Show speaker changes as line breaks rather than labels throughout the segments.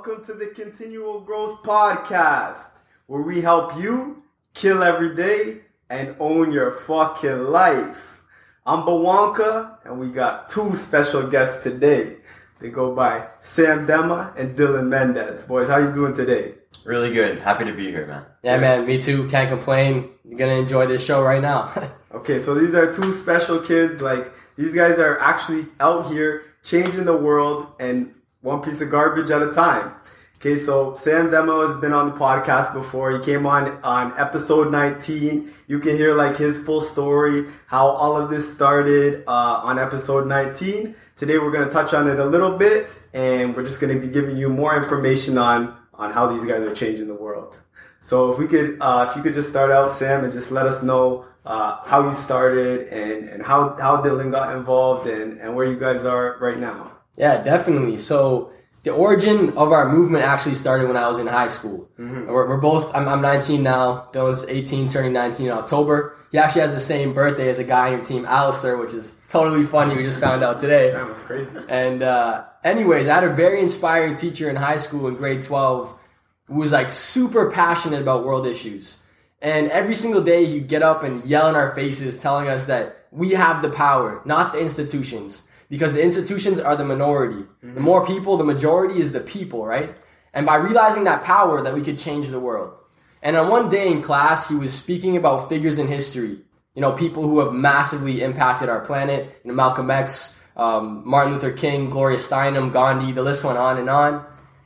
up? What up? Welcome to the Continual Growth Podcast, where we help you kill every day and own your fucking life. I'm Bwanka, and we got two special guests today. They go by Sam Demma and Dillon Mendes. Boys, how you doing today?
Really good. Happy to be here, man.
Yeah, man, me too. Can't complain. You're gonna enjoy this show right now.
Okay, so these are two special kids. Like these guys are actually out here changing the world and one piece of garbage at a time. Okay, so Sam Demma has been on the podcast before. He came on on episode 19. You can hear like his full story, how all of this started uh, on episode 19. Today we're gonna touch on it a little bit, and we're just gonna be giving you more information on on how these guys are changing the world. So if we could, uh, if you could just start out, Sam, and just let us know uh, how you started and, and how, how Dillon got involved and, and where you guys are right now.
Yeah, definitely. So the origin of our movement actually started when I was in high school. We're, we're both. I'm, I'm 19 now. Dillon's 18, turning 19 in October. He actually has the same birthday as a guy on your team, Alistair, which is totally funny. We just found out today.
That was crazy.
And uh, anyways, I had a very inspiring teacher in high school in grade 12 who was like super passionate about world issues. And every single day he'd get up and yell in our faces telling us that we have the power, not the institutions. Because the institutions are the minority. The more people, the majority is the people, right? And by realizing that power that we could change the world. And on one day in class, he was speaking about figures in history. You know, people who have massively impacted our planet. You know, Malcolm X, um, Martin Luther King, Gloria Steinem, Gandhi, the list went on and on.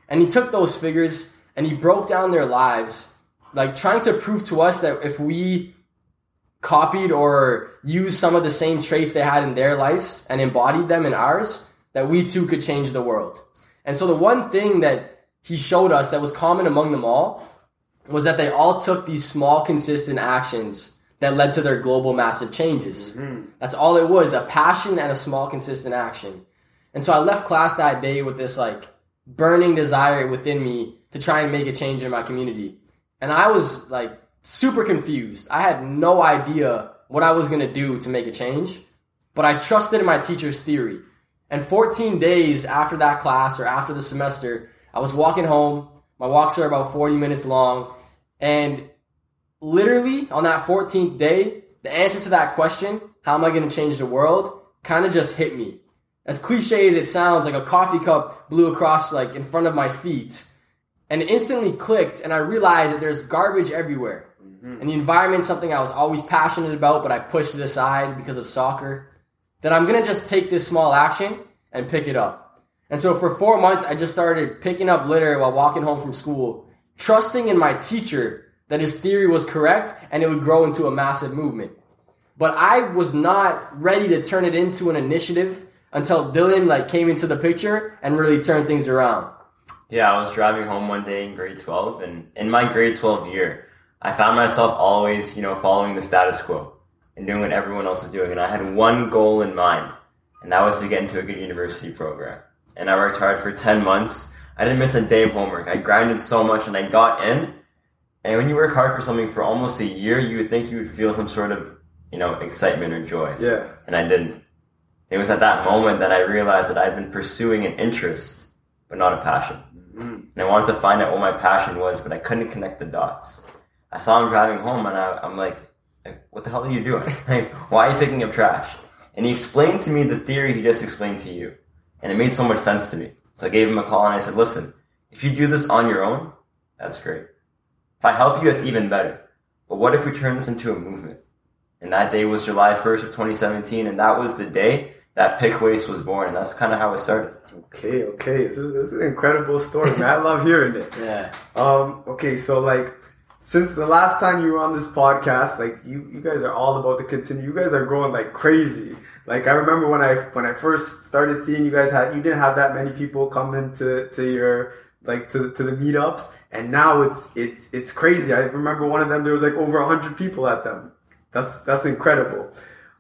And he took those figures and he broke down their lives, like trying to prove to us that if we copied or used some of the same traits they had in their lives and embodied them in ours, that we too could change the world. And so the one thing that he showed us that was common among them all was that they all took these small, consistent actions that led to their global massive changes. Mm-hmm. That's all it was, a passion and a small, consistent action. And so I left class that day with this like burning desire within me to try and make a change in my community. And I was like super confused. I had no idea what I was going to do to make a change, but I trusted in my teacher's theory. And 14 days after that class or after the semester, I was walking home. My walks are about 40 minutes long. And literally on that 14th day, the answer to that question, how am I going to change the world, kind of just hit me. As cliche as it sounds, like a coffee cup blew across like in front of my feet and instantly clicked and I realized that there's garbage everywhere. Mm-hmm. And the environment's something I was always passionate about, but I pushed it aside because of soccer. That I'm gonna just take this small action and pick it up. And so for four months, I just started picking up litter while walking home from school, trusting in my teacher that his theory was correct and it would grow into a massive movement. But I was not ready to turn it into an initiative until Dillon like came into the picture and really turned things around.
Yeah, I was driving home one day in grade 12, and in my grade 12 year, I found myself always, you know, following the status quo and doing what everyone else was doing. And I had one goal in mind, and that was to get into a good university program. And I worked hard for 10 months. I didn't miss a day of homework. I grinded so much, and I got in. And when you work hard for something for almost a year, you would think you would feel some sort of, you know, excitement or joy.
Yeah.
And I didn't. It was at that moment that I realized that I'd been pursuing an interest, but not a passion. Mm-hmm. And I wanted to find out what my passion was, but I couldn't connect the dots. I saw him driving home, and I, I'm like, like, what the hell are you doing? like, why are you picking up trash? And he explained to me the theory he just explained to you. And it made so much sense to me. So I gave him a call and I said, listen, if you do this on your own, that's great. If I help you, it's even better. But what if we turn this into a movement? And that day was July 1st of 2017, and that was the day that PickWaste was born, and that's kind of how it started.
Okay, okay. This is, this is an incredible story, man. I love hearing it.
Yeah.
Um, okay, so like since the last time you were on this podcast, like you, you guys are all about to continue. You guys are growing like crazy. Like I remember when I when I first started seeing you guys had you didn't have that many people coming to to your like to to the meetups, and now it's it's it's crazy. I remember one of them there was like over hundred people at them. That's that's incredible.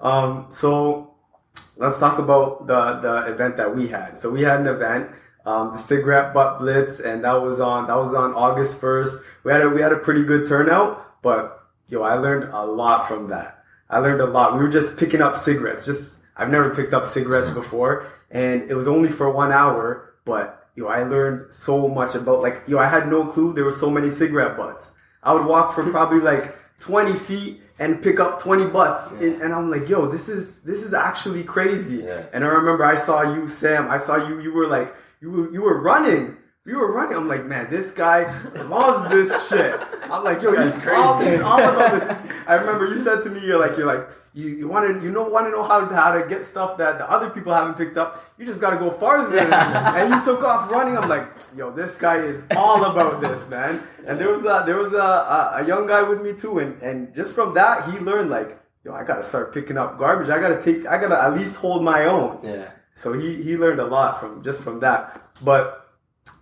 Um, so let's talk about the the event that we had. So we had an event, um, the cigarette butt blitz, and that was on that was on August first. We had a we had a pretty good turnout, but yo, I learned a lot from that. I learned a lot. We were just picking up cigarettes. Just I've never picked up cigarettes before, and it was only for one hour, but yo, I learned so much about like, yo, I had no clue there were so many cigarette butts. I would walk for probably like 20 feet and pick up 20 butts. And, and I'm like, yo, this is, this is actually crazy.
Yeah.
And I remember I saw you, Sam, I saw you, you were like, you were, you were running. You were running. I'm like, man, this guy loves this shit. I'm like, yo, he's
guy's
all,
crazy.
all about this. I remember you said to me, you're like, you're like, you, you want to, you know, want to know how to, how to get stuff that the other people haven't picked up. You just got to go farther. than. And you took off running. I'm like, yo, this guy is all about this, man. And there was a, there was a, a, a young guy with me too. And, and just from that, he learned like, yo, I got to start picking up garbage. I got to take, I got to at least hold my own.
Yeah.
So he, he learned a lot from just from that. But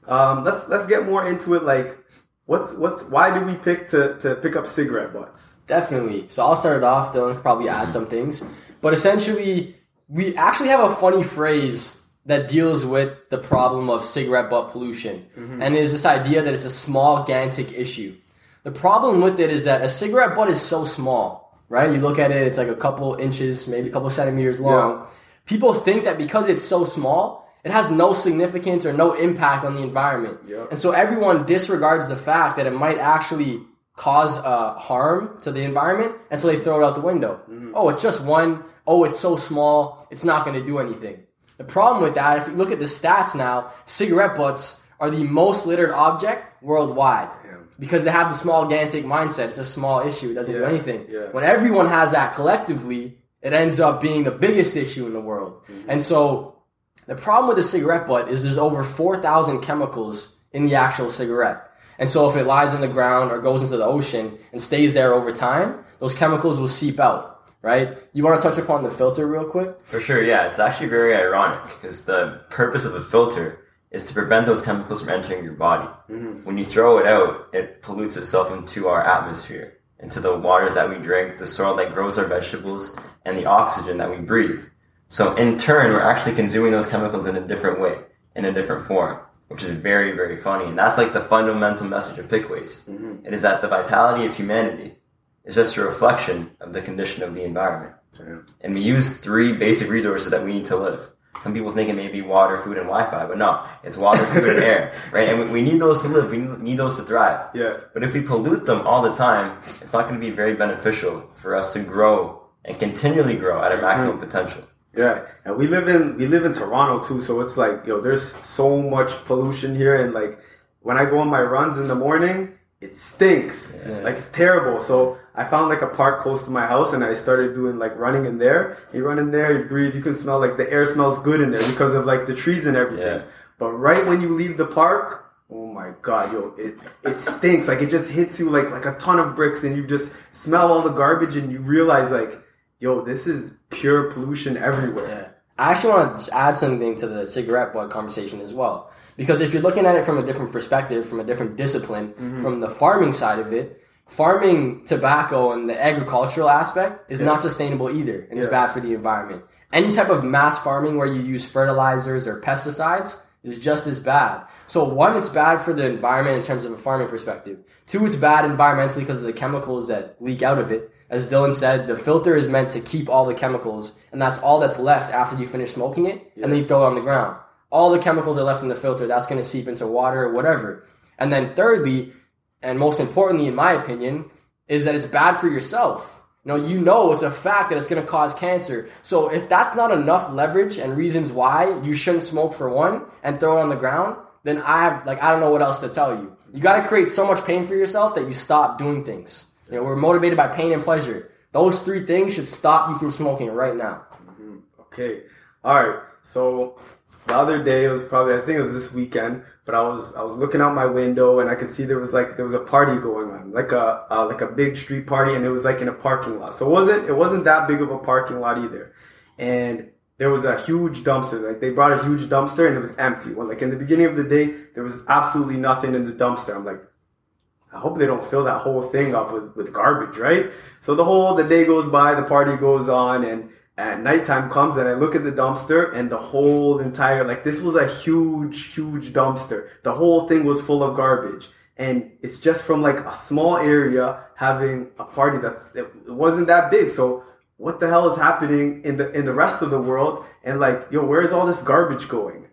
um, let's let's get more into it. Like, what's what's why do we pick to to pick up cigarette butts?
Definitely. So I'll start it off. Dylan probably add some things, but essentially, we actually have a funny phrase that deals with the problem of cigarette butt pollution, and it is this idea that it's a small, gigantic issue. The problem with it is that a cigarette butt is so small, right? You look at it, it's like a couple inches, maybe a couple centimeters long. People think that because it's so small, it has no significance or no impact on the environment.
Yeah.
And so everyone disregards the fact that it might actually cause uh, harm to the environment, and so they throw it out the window. Oh, it's just one. Oh, it's so small, it's not going to do anything. The problem with that, if you look at the stats now, cigarette butts are the most littered object worldwide
Damn.
because they have the small gigantic mindset. It's a small issue. It doesn't do anything.
yeah.
When everyone has that collectively, it ends up being the biggest issue in the world.
Mm-hmm.
And so the problem with the cigarette butt is there's over 4,000 chemicals in the actual cigarette. And so if it lies on the ground or goes into the ocean and stays there over time, those chemicals will seep out, right? You want to touch upon the filter real quick?
For sure, yeah. It's actually very ironic because the purpose of a filter is to prevent those chemicals from entering your body. When you throw it out, it pollutes itself into our atmosphere, into the waters that we drink, the soil that grows our vegetables, and the oxygen that we breathe. So in turn, we're actually consuming those chemicals in a different way, in a different form, which is very, very funny. And that's like the fundamental message of PickWaste. Mm-hmm. It is that the vitality of humanity is just a reflection of the condition of the environment and we use three basic resources that we need to live. Some people think it may be water, food, and Wi-Fi, but no, it's water, food, and air, right? And we, we need those to live. We need those to thrive.
Yeah.
But if we pollute them all the time, it's not going to be very beneficial for us to grow and continually grow at our maximum potential.
Yeah, and we live in we live in Toronto too, so it's like yo, there's so much pollution here, and like when I go on my runs in the morning, it stinks, like it's terrible. So I found like a park close to my house, and I started doing like running in there. You run in there, you breathe, you can smell like the air smells good in there because of like the trees and everything.
Yeah.
But right when you leave the park, oh my god, yo, it it stinks. like it just hits you like like a ton of bricks, and you just smell all the garbage, and you realize like, yo, this is pure pollution everywhere.
Yeah. I actually want to add something to the cigarette butt conversation as well. Because if you're looking at it from a different perspective, from a different discipline, mm-hmm. from the farming side of it, farming tobacco and the agricultural aspect is not sustainable either, and it's bad for the environment. Any type of mass farming where you use fertilizers or pesticides is just as bad. So one, it's bad for the environment in terms of a farming perspective. Two, it's bad environmentally because of the chemicals that leak out of it. As Dillon said, the filter is meant to keep all the chemicals, and that's all that's left after you finish smoking it, and then you throw it on the ground. All the chemicals are left in the filter. That's going to seep into water or whatever. And then thirdly, and most importantly, in my opinion, is that it's bad for yourself. You know, you know it's a fact that it's going to cause cancer. So if that's not enough leverage and reasons why you shouldn't smoke for one and throw it on the ground, then I have, like I don't know what else to tell you. You got to create so much pain for yourself that you stop doing things. You know, we're motivated by pain and pleasure. Those three things should stop you from smoking right now. Mm-hmm.
Okay. All right. So the other day, it was probably I think it was this weekend, but I was I was looking out my window and I could see there was like there was a party going on, like a uh, like a big street party, and it was like in a parking lot. So it wasn't it wasn't that big of a parking lot either, and there was a huge dumpster. Like they brought a huge dumpster and it was empty. Well, like in the beginning of the day, there was absolutely nothing in the dumpster. I'm like, I hope they don't fill that whole thing up with, with garbage, right? So the whole the day goes by, the party goes on, and at nighttime comes and I look at the dumpster and the whole entire like this was a huge, huge dumpster. The whole thing was full of garbage. And it's just from like a small area having a party that's it wasn't that big. So what the hell is happening in the in the rest of the world? And like, yo, where's all this garbage going?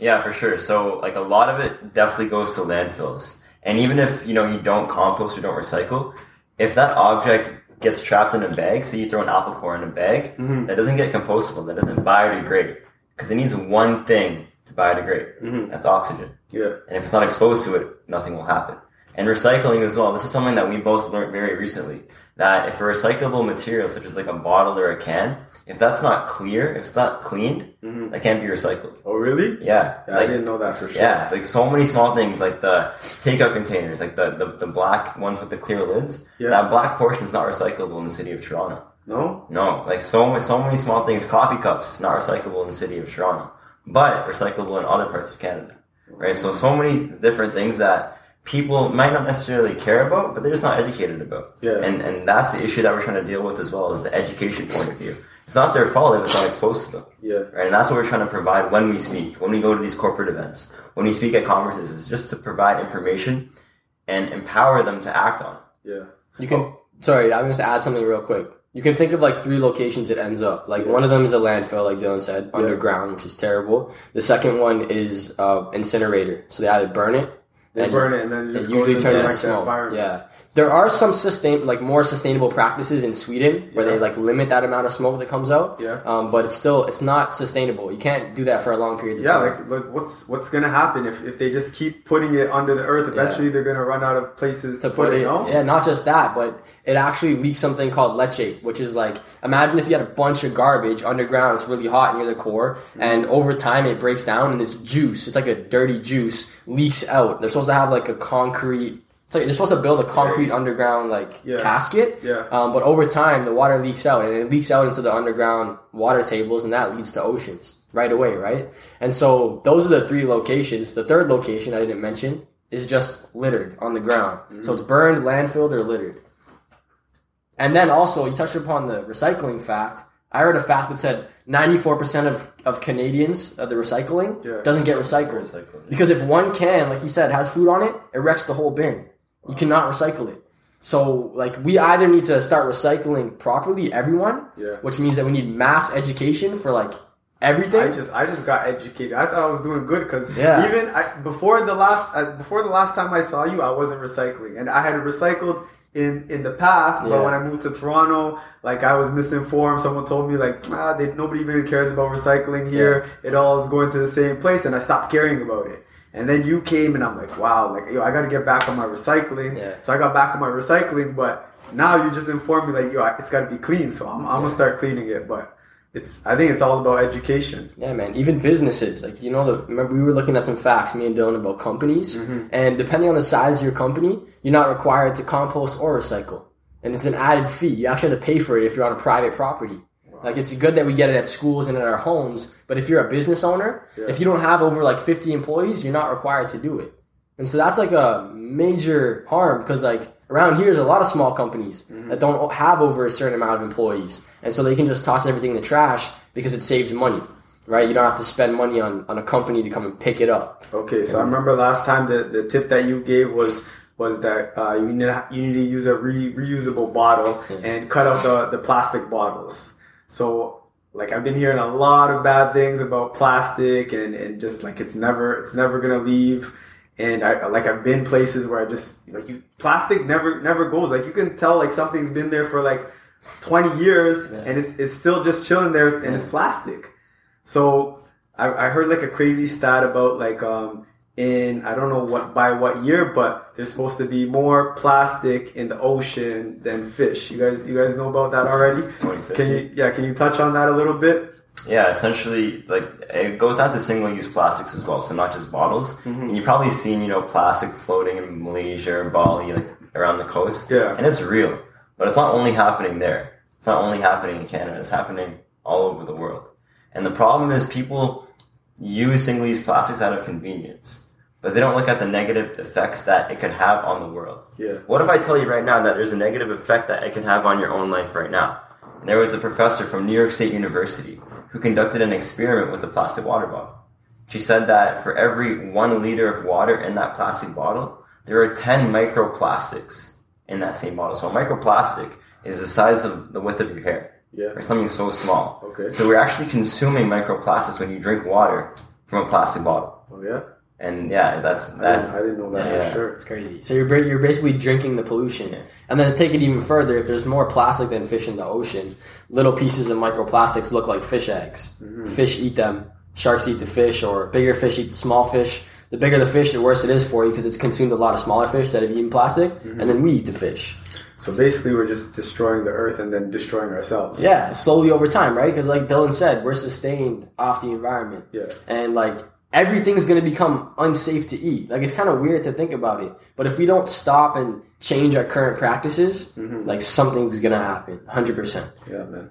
Yeah, for sure. So like a lot of it definitely goes to landfills. And even if, you know, you don't compost or don't recycle, if that object gets trapped in a bag, so you throw an apple core in a bag,
Mhm.
that doesn't get compostable, that doesn't biodegrade. Because it needs one thing to biodegrade.
Mhm.
That's oxygen.
Yeah.
And if it's not exposed to it, nothing will happen. And recycling as well. This is something that we both learned very recently. That if a recyclable material, such as like a bottle or a can, if that's not clear, if it's not cleaned,
Mhm.
that can't be recycled.
Oh, really?
Yeah.
Yeah, I didn't know that for sure.
Yeah, it's like so many small things, like the takeout containers, like the, the, the black ones with the clear lids.
Yeah.
That black portion is not recyclable in the city of Toronto.
No?
No, like so many, so many small things. Coffee cups not recyclable in the city of Toronto, but recyclable in other parts of Canada. Right. So so many different things that people might not necessarily care about, but they're just not educated about.
Yeah.
And and that's the issue that we're trying to deal with as well is the education point of view. It's not their fault if it's not exposed to them.
Yeah.
Right. And that's what we're trying to provide when we speak, when we go to these corporate events, when we speak at conferences. It's just to provide information and empower them to act on. it.
Yeah.
You can. Sorry, I'm just to add something real quick. You can think of like three locations it ends up. Like one of them is a landfill, like Dillon said, underground, which is terrible. The second one is uh, incinerator. So they either burn it.
They
and
burn it and then it
It
just
usually turns
into
smoke. Yeah, there are some sustain like more sustainable practices in Sweden where
Yeah.
they like limit that amount of smoke that comes out.
Yeah.
Um, but it's still it's not sustainable. You can't do that for a long period of
Yeah,
time.
like, like what's what's gonna happen if, if they just keep putting it under the earth? Eventually, they're gonna run out of places to,
to put it.
No?
Yeah, not just that, but it actually leaks something called leachate, which is like imagine if you had a bunch of garbage underground. It's really hot near the core,
Mm-hmm.
and over time it breaks down, and this juice, it's like a dirty juice, leaks out. They're supposed to have like a concrete. It's like they're supposed to build a concrete underground like
Yeah.
casket.
Yeah.
Um, but over time, the water leaks out, and it leaks out into the underground water tables, and that leads to oceans right away, right? And so those are the three locations. The third location I didn't mention is just littered on the ground. So it's burned, landfilled, or littered. And then also, you touched upon the recycling fact. I heard a fact that said 94% of, of Canadians of the recycling
Yeah.
doesn't get recycled.
Recycling.
Because if one can, like you said, has food on it, it wrecks the whole bin. You cannot recycle it. So, like, we either need to start recycling properly, everyone,
Yeah.
which means that we need mass education for like everything.
I just I just got educated. I thought I was doing good because
Yeah.
even I, before the last uh, before the last time I saw you, I wasn't recycling, and I had recycled in in the past. But when I moved to Toronto, like I was misinformed. Someone told me like ah, they, nobody even cares about recycling here. It all is going to the same place, and I stopped caring about it. And then you came, and I'm like, wow, like yo, I got to get back on my recycling.
Yeah.
So I got back on my recycling, but now you just informed me like yo, it's got to be clean. So I'm, I'm gonna start cleaning it, but. It's. I think it's all about education.
Yeah, man. Even businesses, like you know, the remember we were looking at some facts, me and Dillon, about companies,
Mm-hmm.
and depending on the size of your company, you're not required to compost or recycle, and it's an added fee. You actually have to pay for it if you're on a private property. Like it's good that we get it at schools and at our homes, but if you're a business owner,
Yeah.
if you don't have over like 50 employees, you're not required to do it. And so that's like a major harm because like around here there's a lot of small companies
Mm-hmm.
that don't have over a certain amount of employees. And so they can just toss everything in the trash because it saves money. Right? You don't have to spend money on, on a company to come and pick it up.
Okay, so I remember last time the, the tip that you gave was was that uh, you need to, you need to use a re, reusable bottle and cut out the, the plastic bottles. So like I've been hearing a lot of bad things about plastic and, and just like it's never it's never gonna leave. And I like I've been places where I just like you plastic never never goes. Like you can tell like something's been there for like twenty years and it's it's still just chilling there and it's plastic. So I, I heard like a crazy stat about like um in I don't know what by what year, but there's supposed to be more plastic in the ocean than fish. You guys you guys know about that already? Can you yeah, can you touch on that a little bit?
Yeah, essentially, like it goes out to single-use plastics as well, so not just bottles.
Mm-hmm.
And you've probably seen, you know, plastic floating in Malaysia or Bali, like around the coast.
Yeah.
and it's real, but it's not only happening there. It's not only happening in Canada. It's happening all over the world. And the problem is people use single-use plastics out of convenience, but they don't look at the negative effects that it could have on the world.
Yeah.
What if I tell you right now that there's a negative effect that it can have on your own life right now? And there was a professor from New York State University who conducted an experiment with a plastic water bottle. She said that for every one liter of water in that plastic bottle, there are 10 microplastics in that same bottle. So a microplastic is the size of the width of your hair,
Yeah.
or something so small.
Okay.
So we're actually consuming microplastics when you drink water from a plastic bottle.
Oh yeah.
And yeah, that's
I,
that.
didn't, I didn't know that
Yeah.
for sure.
It's crazy. So you're you're basically drinking the pollution,
Yeah.
and then to take it even further, if there's more plastic than fish in the ocean, little pieces of microplastics look like fish eggs.
Mm-hmm.
Fish eat them. Sharks eat the fish, or bigger fish eat the small fish. The bigger the fish, the worse it is for you because it's consumed a lot of smaller fish that have eaten plastic,
Mm-hmm.
and then we eat the fish.
So basically, we're just destroying the earth and then destroying ourselves.
Yeah, slowly over time, right? Because like Dillon said, we're sustained off the environment.
Yeah.
And like everything's gonna become unsafe to eat. Like it's kind of weird to think about it. But if we don't stop and change our current practices,
Mm-hmm.
like something's gonna happen. Hundred percent.
Yeah, man.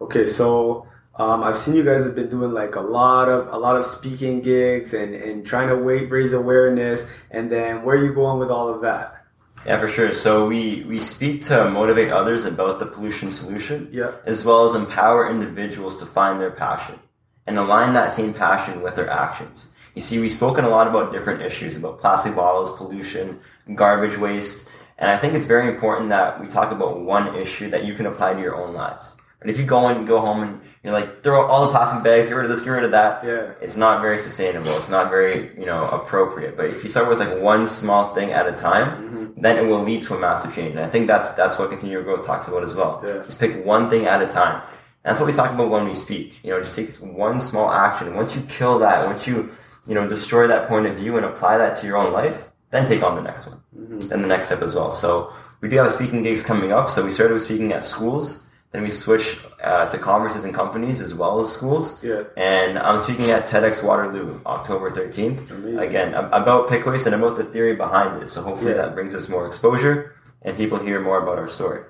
Okay, so um, I've seen you guys have been doing like a lot of a lot of speaking gigs and and trying to wait, raise awareness. And then where are you going with all of that?
Yeah, for sure. So we we speak to motivate others about the pollution solution,
Yeah.
as well as empower individuals to find their passion and align that same passion with their actions. You see, we've spoken a lot about different issues about plastic bottles, pollution, garbage waste, and I think it's very important that we talk about one issue that you can apply to your own lives. And if you go and go home and you're like, throw out all the plastic bags, get rid of this, get rid of that,
Yeah.
it's not very sustainable. It's not very, you know, appropriate. But if you start with like one small thing at a time, mm-hmm. then it will lead to a massive change. And I think that's that's what continual growth talks about as well.
Yeah.
Just pick one thing at a time. That's what we talk about when we speak. You know, just take one small action. Once you kill that, once you, you know, destroy that point of view and apply that to your own life, then take on the next one. Then the next step as well. So we do have speaking gigs coming up. So we started with speaking at schools. Then we switched uh, to conferences and companies as well as schools.
Yeah.
And I'm speaking at TEDx Waterloo, October 13th.
Amazing.
Again, about PickWaste and about the theory behind it. So hopefully
Yeah.
that brings us more exposure and people hear more about our story.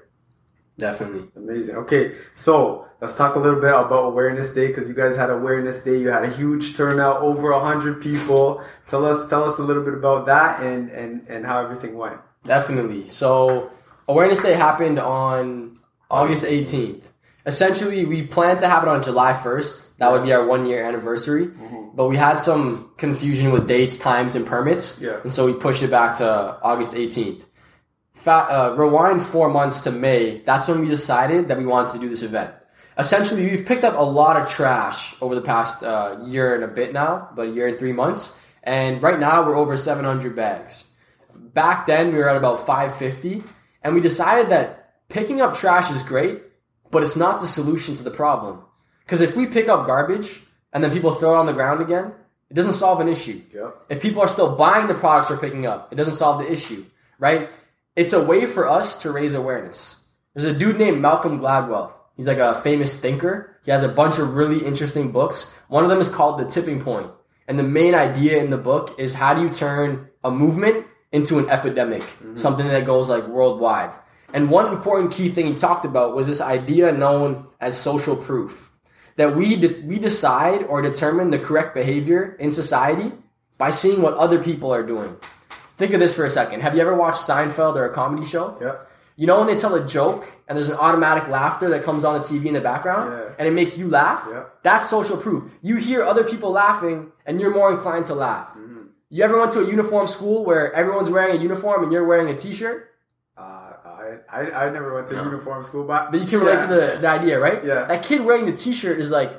Definitely.
Amazing. Okay, so let's talk a little bit about Awareness Day because you guys had Awareness Day. You had a huge turnout, over hundred people. Tell us, tell us a little bit about that and and and how everything went.
Definitely. So Awareness Day happened on August 18th. Essentially, we planned to have it on July 1st. That would be our one year anniversary. But we had some confusion with dates, times, and permits.
Yeah.
And so we pushed it back to August 18th. Fa- uh, rewind four months to May. That's when we decided that we wanted to do this event. Essentially, we've picked up a lot of trash over the past uh, year and a bit now, but a year and three months. And right now, we're over 700 bags. Back then we were at about 550 and we decided that picking up trash is great but it's not the solution to the problem. Because if we pick up garbage and then people throw it on the ground again it doesn't solve an issue. If people are still buying the products we're picking up it doesn't solve the issue right? It's a way for us to raise awareness. There's a dude named malcolm gladwell he's like a famous thinker he has a bunch of really interesting books one of them is called the tipping point and the main idea in the book is how do you turn a movement into an epidemic, mm-hmm. something that goes like worldwide. And one important key thing he talked about was this idea known as social proof. That we de- we decide or determine the correct behavior in society by seeing what other people are doing. Think of this for a second. Have you ever watched Seinfeld or a comedy show?
Yep.
You know when they tell a joke and there's an automatic laughter that comes on the TV in the background
Yeah.
and it makes you laugh?
Yeah.
That's social proof. You hear other people laughing and you're more inclined to laugh. You ever went to a uniform school where everyone's wearing a uniform and you're wearing a t-shirt?
Uh, I, I I never went to a uniform school, but
But you can relate
Yeah.
to the, the idea, right?
Yeah.
That kid wearing the t-shirt is like,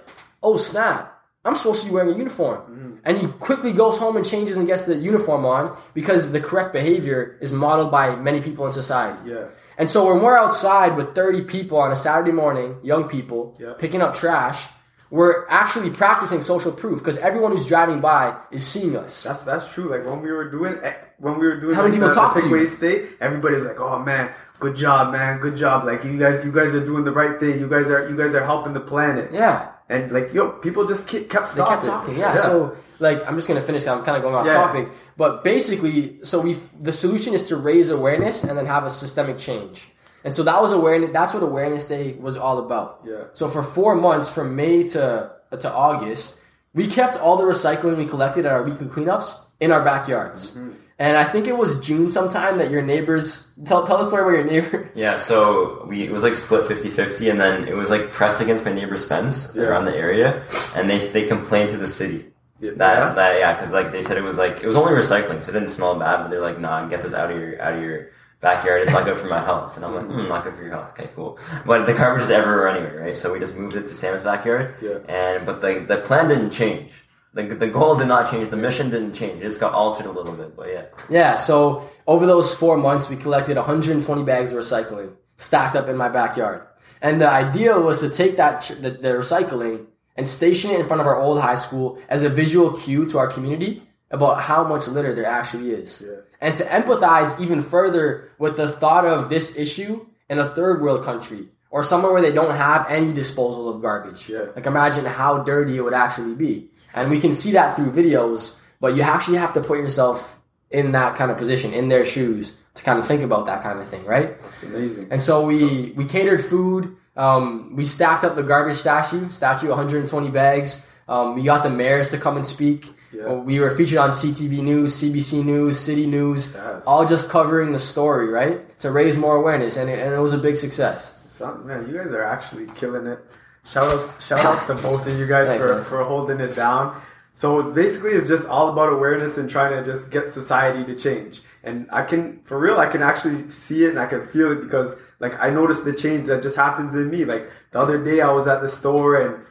oh snap, I'm supposed to be wearing a uniform.
Mm-hmm.
And he quickly goes home and changes and gets the uniform on because the correct behavior is modeled by many people in society.
yeah,
And so when we're outside with 30 people on a Saturday morning, young people,
Yeah.
picking up trash, we're actually practicing social proof because everyone who's driving by is seeing us.
that's that's true. Like when we were doing eh, when we were doing
How many people
the,
talk to you?
day, everybody's like, "Oh man, good job, man, good job!" Like you guys, you guys are doing the right thing. You guys are you guys are helping the planet.
Yeah.
And like yo, people just kept kept
They kept talking, yeah. So, like, I'm just gonna finish. Because I'm kind of going off
Yeah.
topic, but basically, so we the solution is to raise awareness and then have a systemic change. And so that was awareness. That's what Awareness Day was all about.
Yeah.
So for four months, from May to to August, we kept all the recycling we collected at our weekly cleanups in our backyards.
Mm-hmm.
And I think it was June sometime that your neighbors tell tell the story about your neighbor.
Yeah, so we it was like split 50-50 and then it was like pressed against my neighbor's fence
Yeah.
around the area and they they complained to the city.
Yeah.
That that yeah, cuz like they said it was like it was only recycling, so it didn't smell bad, but they're like, "Nah, get this out of your out of your backyard. It's not good for my health." And I'm like, "Hmm, not good for your health." Okay, cool. But the garbage is everywhere anyway, right? So we just moved it to Sam's backyard.
Yeah.
And but the the plan didn't change. the, the goal did not change. The mission didn't change. It just got altered a little bit. But yeah,
Yeah, so over those four months, we collected 120 bags of recycling stacked up in my backyard. And the idea was to take that the, the recycling and station it in front of our old high school as a visual cue to our community about how much litter there actually is.
Yeah.
And to empathize even further with the thought of this issue in a third world country or somewhere where they don't have any disposal of garbage.
Yeah.
Like imagine how dirty it would actually be. And we can see that through videos, but you actually have to put yourself in that kind of position, in their shoes, to kind of think about that kind of thing, right?
It's amazing.
And so we we catered food. Um, we stacked up the garbage statue, statue 120 bags. Um, we got the mayors to come and speak.
Yeah.
Uh, We were featured on CTV News, CBC News, City News,
Yes.
all just covering the story, right? To raise more awareness, and it, and it was a big success.
Son, man, you guys are actually killing it. Shout outs, shout outs to both of you guys
Thanks,
for,
man.
for holding it down. So basically it's just all about awareness and trying to just get society to change. And I can, for real, I can actually see it and I can feel it because like I noticed the change that just happens in me. Like the other day I was at the store and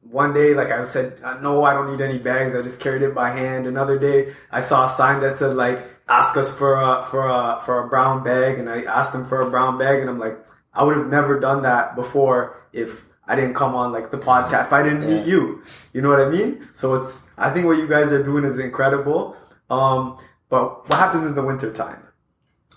one day, like I said, uh, no, I don't need any bags. I just carried it by hand. Another day, I saw a sign that said like, ask us for a, for a, for a brown bag. And I asked them for a brown bag and I'm like, I would have never done that before if I didn't come on like the podcast, if I didn't meet you. You know what I mean? So it's, I think what you guys are doing is incredible. Um, but what happens in the winter time?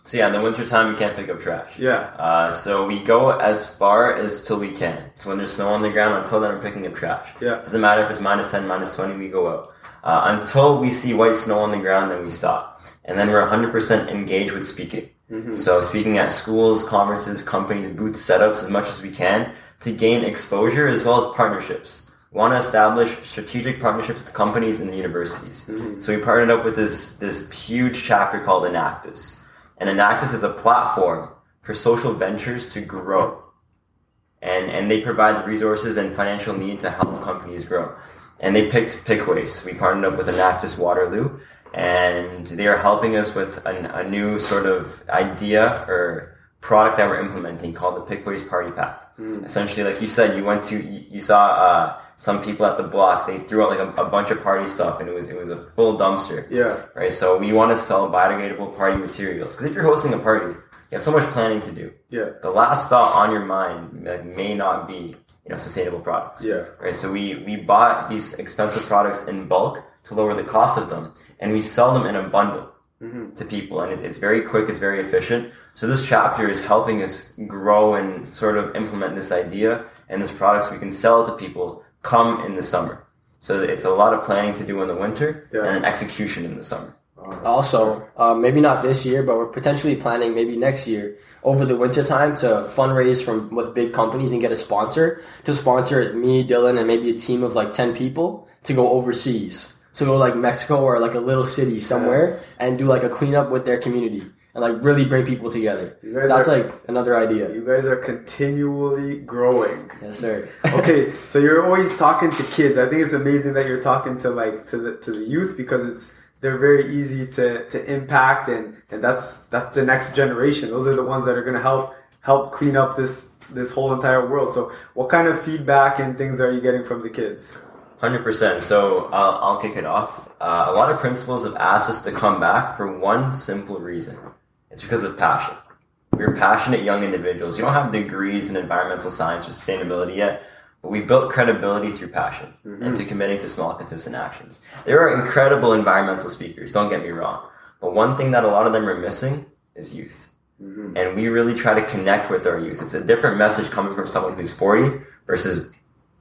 So yeah, in the wintertime we can't pick up trash.
Yeah.
Uh, so we go as far as till we can. So when there's snow on the ground, until then I'm picking up trash.
Yeah.
Doesn't matter if it's minus 10, minus 20, we go out. Uh, until we see white snow on the ground, then we stop. And then we're 100% engaged with speaking. So speaking at schools, conferences, companies, booth setups as much as we can to gain exposure as well as partnerships. We want to establish strategic partnerships with companies and the universities. So we partnered up with this, this huge chapter called Enactus. And Enactus is a platform for social ventures to grow and and they provide the resources and financial need to help companies grow. And they picked PickWaste. We partnered up with Enactus Waterloo, and they are helping us with an, a new sort of idea or product that we're implementing called the PickWaste Party Pack. Essentially, like you said, you went to you, you saw uh, some people at the block. They threw out like a, a bunch of party stuff, and it was it was a full dumpster
Yeah.
right? So we want to sell biodegradable party materials because if you're hosting a party, you have so much planning to do.
Yeah.
The last thought on your mind like, may not be you know sustainable products.
Yeah.
Right. So we we bought these expensive products in bulk to lower the cost of them, and we sell them in a bundle mm-hmm. to people, and it's, it's very quick. It's very efficient. So this chapter is helping us grow and sort of implement this idea and this product so we can sell it to people come in the summer. So it's a lot of planning to do in the winter
Yeah.
and then execution in the summer.
Also, uh, maybe not this year, but we're potentially planning maybe next year over the winter time to fundraise from with big companies and get a sponsor to sponsor me, Dillon, and maybe a team of like ten people to go overseas. So go like Mexico or like a little city somewhere
Yes.
and do like a cleanup with their community and like really bring people together. So that's
are-
like another idea.
You guys are continually growing.
Yes, sir.
okay, so you're always talking to kids. I think it's amazing that you're talking to like to the to the youth because it's they're very easy to to impact and and that's that's the next generation. Those are the ones that are going to help help clean up this this whole entire world. So, what kind of feedback and things are you getting from the kids?
Hundred percent. So uh, I'll kick it off. Uh, a lot of principals have asked us to come back for one simple reason. It's because of passion. We're passionate young individuals. You don't have degrees in environmental science or sustainability yet, but we've built credibility through passion mm-hmm. and to committing to small, consistent actions. There are incredible environmental speakers. Don't get me wrong, but one thing that a lot of them are missing is youth. Mm-hmm. And we really try to connect with our youth. It's a different message coming from someone who's 40 versus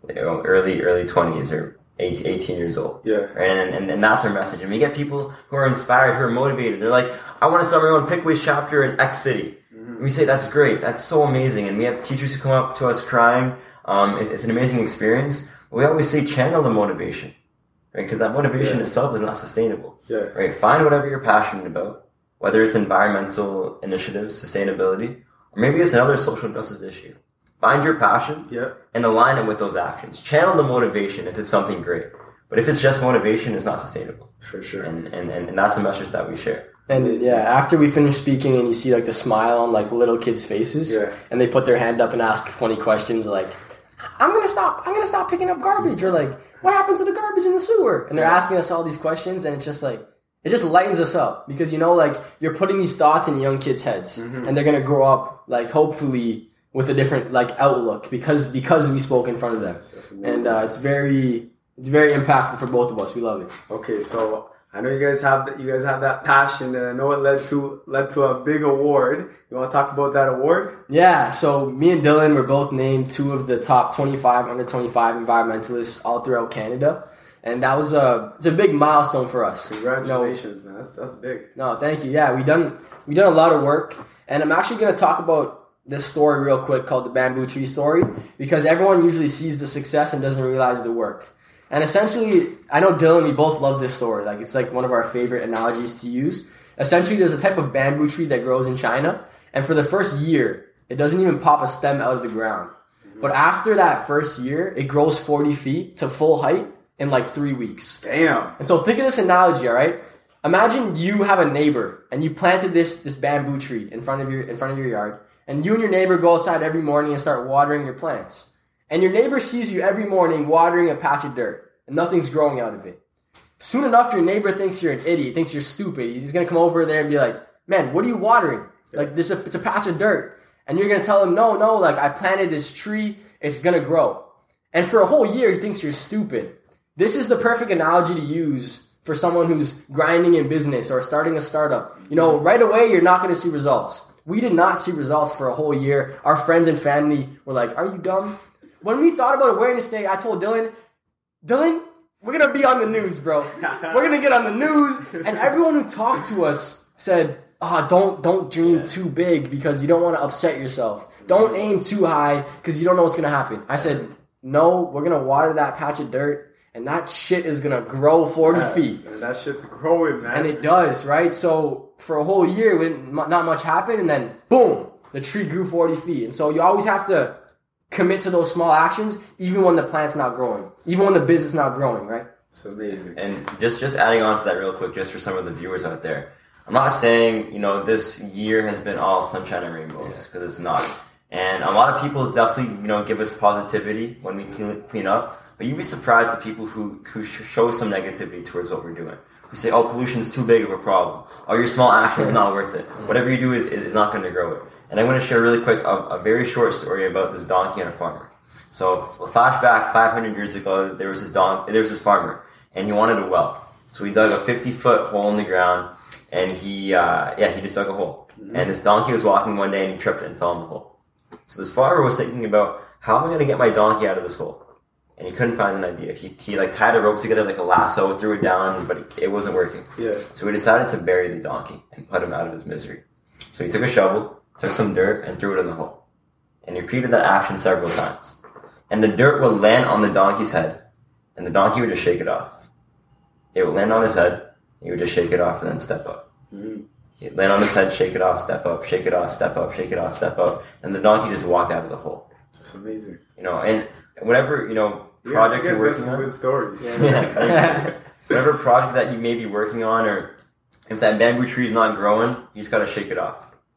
you know, early early 20s or 18, 18 years old.
Yeah.
And, and, and that's our message. And we get people who are inspired, who are motivated. They're like, I want to start my own PickWaste chapter in X city. And we say, that's great. That's so amazing. And we have teachers who come up to us crying. Um, it, it's an amazing experience. We always say, channel the motivation. Right? Because that motivation
Yeah.
itself is not sustainable.
Yeah.
Right? Find whatever you're passionate about, whether it's environmental initiatives, sustainability, or maybe it's another social justice issue. Find your passion
Yeah.
and align it with those actions. Channel the motivation if it's something great. But if it's just motivation, it's not sustainable.
For sure.
And, and, and, and that's the message that we share.
And yeah, after we finish speaking and you see like the smile on like little kids' faces,
Yeah.
and they put their hand up and ask funny questions like, I'm gonna stop. I'm gonna stop picking up garbage, or like, what happened to the garbage in the sewer? And they're asking us all these questions, and it's just like, it just lightens us up because you know, like, you're putting these thoughts in young kids' heads, mm-hmm. and they're gonna grow up like hopefully with a different like outlook because because we spoke in front of them,
amazing.
and uh, it's very it's very impactful for both of us. We love it.
Okay, so I know you guys have that. You guys have that passion, and I know it led to led to a big award. You want to talk about that award?
Yeah, so me and Dillon were both named two of the top 25 under 25 environmentalists all throughout Canada. And that was a it's a big milestone for us.
Congratulations, man. That's that's big.
No, thank you. Yeah, we done we done a lot of work, and I'm actually going to talk about this story real quick called the bamboo tree story because everyone usually sees the success and doesn't realize the work. And essentially, I know Dillon, we both love this story. Like it's like one of our favorite analogies to use. Essentially, there's a type of bamboo tree that grows in China, and for the first year, it doesn't even pop a stem out of the ground. But after that first year, it grows 40 feet to full height in like three weeks.
Damn.
And so think of this analogy, all right? Imagine you have a neighbor and you planted this this bamboo tree in front of your in front of your yard, and you and your neighbor go outside every morning and start watering your plants. And your neighbor sees you every morning watering a patch of dirt, and nothing's growing out of it. Soon enough, your neighbor thinks you're an idiot, thinks you're stupid. He's gonna come over there and be like, "Man, what are you watering? Like this, it's a patch of dirt." And you're gonna tell him, "No, no, like I planted this tree. It's gonna grow." And for a whole year, he thinks you're stupid. This is the perfect analogy to use for someone who's grinding in business or starting a startup. You know, right away, you're not to see results. We did not see results for a whole year. Our friends and family were like, Are you dumb? When we thought about Awareness Day, I told Dillon, Dillon, we're going to be on the news, bro. We're going to get on the news. And everyone who talked to us said, Ah, don't don't dream too big because you don't want to upset yourself. Don't aim too high because you don't know what's gonna happen. I said, no, we're gonna water that patch of dirt, and that shit is gonna grow forty
Yes,
feet,
And that shit's growing, man.
and it does, right? So for a whole year, we didn't, much happened, and then boom, the tree grew forty feet. And so you always have to commit to those small actions, even when the plant's not growing, even when the business not growing, right?
it's amazing.
And just just adding on to that real quick, just for some of the viewers out there, I'm not saying you know this year has been all sunshine and rainbows because it's not. And a lot of people definitely you know give us positivity when we clean, clean up, but you'd be surprised the people who who sh- show some negativity towards what we're doing. Who say, "Oh, pollution's too big of a problem. Oh, your small action is not worth it. Whatever you do is is, is not going to grow it." And I'm going to share really quick a, a very short story about this donkey and a farmer. So flashback 500 years ago, there was this don- there was this farmer, and he wanted a well. So he dug a 50 foot hole in the ground, and he uh, yeah he just dug a hole. And this donkey was walking one day, and he tripped and fell in the hole. So this farmer was thinking about how am I going to get my donkey out of this hole, and he couldn't find an idea. He, he like tied a rope together like a lasso, threw it down, but it, it wasn't working.
Yeah.
So he decided to bury the donkey and put him out of his misery. So he took a shovel, took some dirt, and threw it in the hole. And he repeated that action several times. And the dirt would land on the donkey's head, and the donkey would just shake it off. It would land on his head, he would just shake it off and then step up.
Mhm.
He'd land on his head, shake it off, step up, shake it off, step up, shake it off, step up, and the donkey just walked out of the hole.
It's amazing.
You know, and whatever, you know,
You
project
guys,
you're
you guys got
working
some
on.
good stories.
Yeah. Whatever project that you may be working on, or if that bamboo tree is not growing, you just gotta shake it off.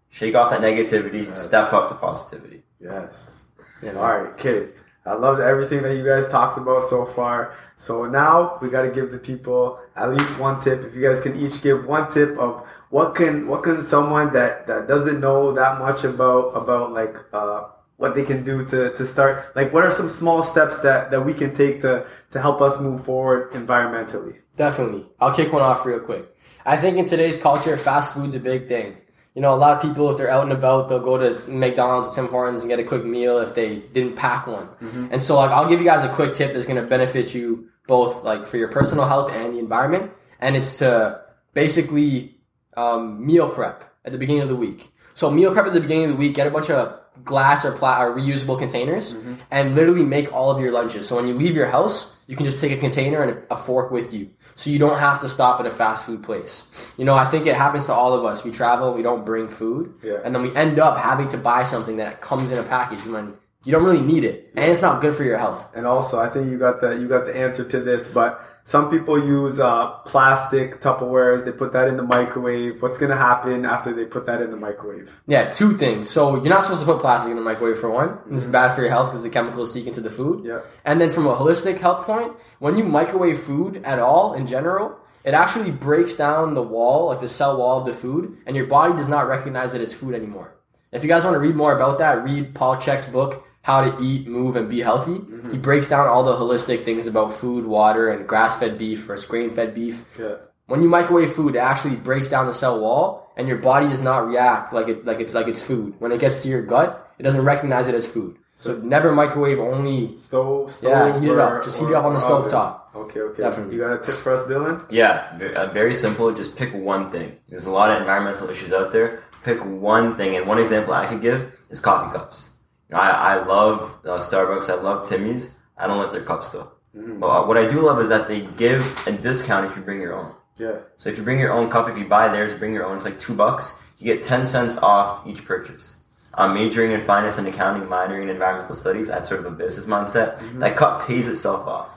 Shake off that negativity,
Yes.
step up to positivity.
Yes.
You know?
All right, kid. I loved everything that you guys talked about so far. So now we got to give the people at least one tip. If you guys can each give one tip of what can what can someone that that doesn't know that much about about like uh what they can do to to start like what are some small steps that that we can take to to help us move forward environmentally.
Definitely. I'll kick one off real quick. I think in today's culture, fast food's a big thing. You know, a lot of people, if they're out and about, they'll go to McDonald's or Tim Hortons and get a quick meal if they didn't pack one. And so, like, I'll give you guys a quick tip that's going to benefit you both, like, for your personal health and the environment. And it's to basically um, meal prep at the beginning of the week. So, meal prep at the beginning of the week, get a bunch of glass or, pla- or reusable containers mm-hmm. and literally make all of your lunches. So, when you leave your house, you can just take a container and a fork with you. So you don't have to stop at a fast food place. You know, I think it happens to all of us. We travel, we don't bring food,
Yeah.
and then we end up having to buy something that comes in a package when you don't really need it, and it's not good for your health.
And also, I think you got the you got the answer to this. But some people use uh, plastic Tupperwares. They put that in the microwave. What's gonna happen after they put that in the microwave?
Yeah, two things. So you're not supposed to put plastic in the microwave for one. This is bad for your health because the chemicals seep into the food.
Yeah.
And then from a holistic health point, when you microwave food at all in general, it actually breaks down the wall, like the cell wall of the food, and your body does not recognize it as food anymore. If you guys want to read more about that, read Paul Chek's book, How to Eat, Move, and Be Healthy. He breaks down all the holistic things about food, water, and grass fed beef versus grain fed beef.
Yeah.
When you microwave food, it actually breaks down the cell wall, and your body does not react like it like it's like it's food. When it gets to your gut, it doesn't recognize it as food. So never microwave only.
Stove, stove.
Yeah, heat it up. Just heat it up on the
or
stove top.
Okay, okay.
Definitely.
You got a tip for us, Dillon?
Yeah, uh, very simple. Just pick one thing. There's a lot of environmental issues out there. Pick one thing, and one example I could give is coffee cups. I, I love uh, Starbucks. I love Timmy's. I don't like their cups though. But uh, what I do love is that they give a discount if you bring your own.
Yeah.
So if you bring your own cup, if you buy theirs, bring your own. It's like two bucks. You get ten cents off each purchase. I'm majoring in finance and accounting, minoring in environmental studies. I had sort of a business mindset. That cup pays itself off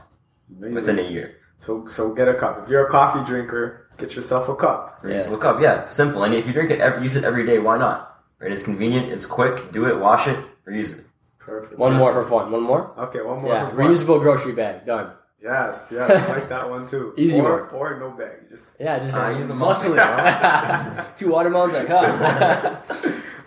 Amazing.
within a year.
So, so get a cup. If you're a coffee drinker, get yourself a cup.
Just look up, yeah, simple. And if you drink it, every, use it every day. Why not? Right? It's convenient. It's quick. Do it. Wash it. Reuse it.
Perfect.
One more for fun. One more.
Okay, one more.
Yeah,
for fun.
reusable grocery bag. Done.
Yes, yes, I like that one too.
Easy
or,
one.
Or no bag. Just
Yeah, just
Ah, use the
muscle it. bro. Two watermelons, like, huh?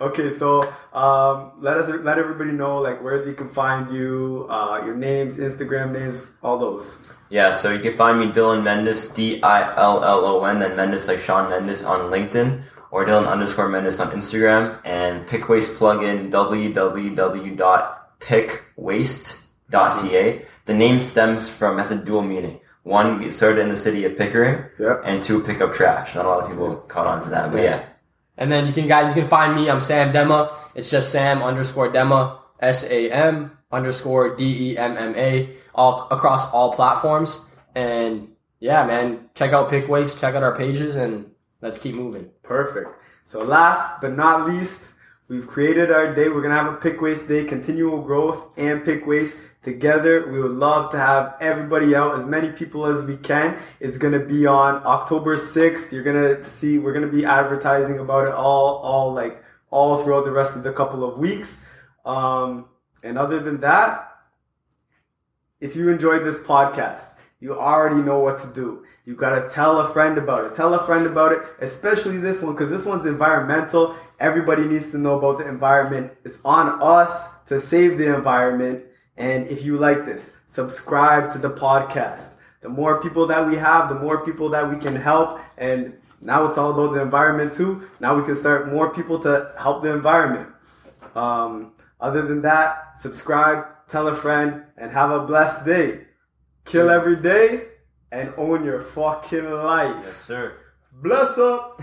okay. So um, let us let everybody know like where they can find you, uh, your names, Instagram names, all those.
Yeah, so you can find me Dillon Mendes, D I L L O N, then Mendes like Shawn Mendes on LinkedIn, or Dillon underscore Mendes on Instagram, and PickWaste plugin www.pickwaste.ca. The name stems from has a dual meaning. One, we started in the city of Pickering,
Yep.
and two, pick up trash. Not a lot of people caught on to that, but yeah.
And then you can guys, you can find me. I'm Sam Demma. It's just Sam underscore Demma, S A M underscore D E M M A, all across all platforms. And yeah, man, check out PickWaste, check out our pages, and let's keep moving.
Perfect. So last but not least, we've created our day. We're gonna have a PickWaste day, continual growth and PickWaste together. We would love to have everybody out, as many people as we can. It's gonna be on October 6th. You're gonna see we're gonna be advertising about it all all like all throughout the rest of the couple of weeks. Um, and other than that, if you enjoyed this podcast, you already know what to do. You gotta tell a friend about it. Tell a friend about it, especially this one, because this one's environmental. Everybody needs to know about the environment. It's on us to save the environment. And if you like this, subscribe to the podcast. The more people that we have, the more people that we can help. And now it's all about the environment too. Now we can start more people to help the environment. Um, other than that, subscribe, tell a friend, and have a blessed day. Kill every day and own your fucking life.
Yes, sir.
Bless up.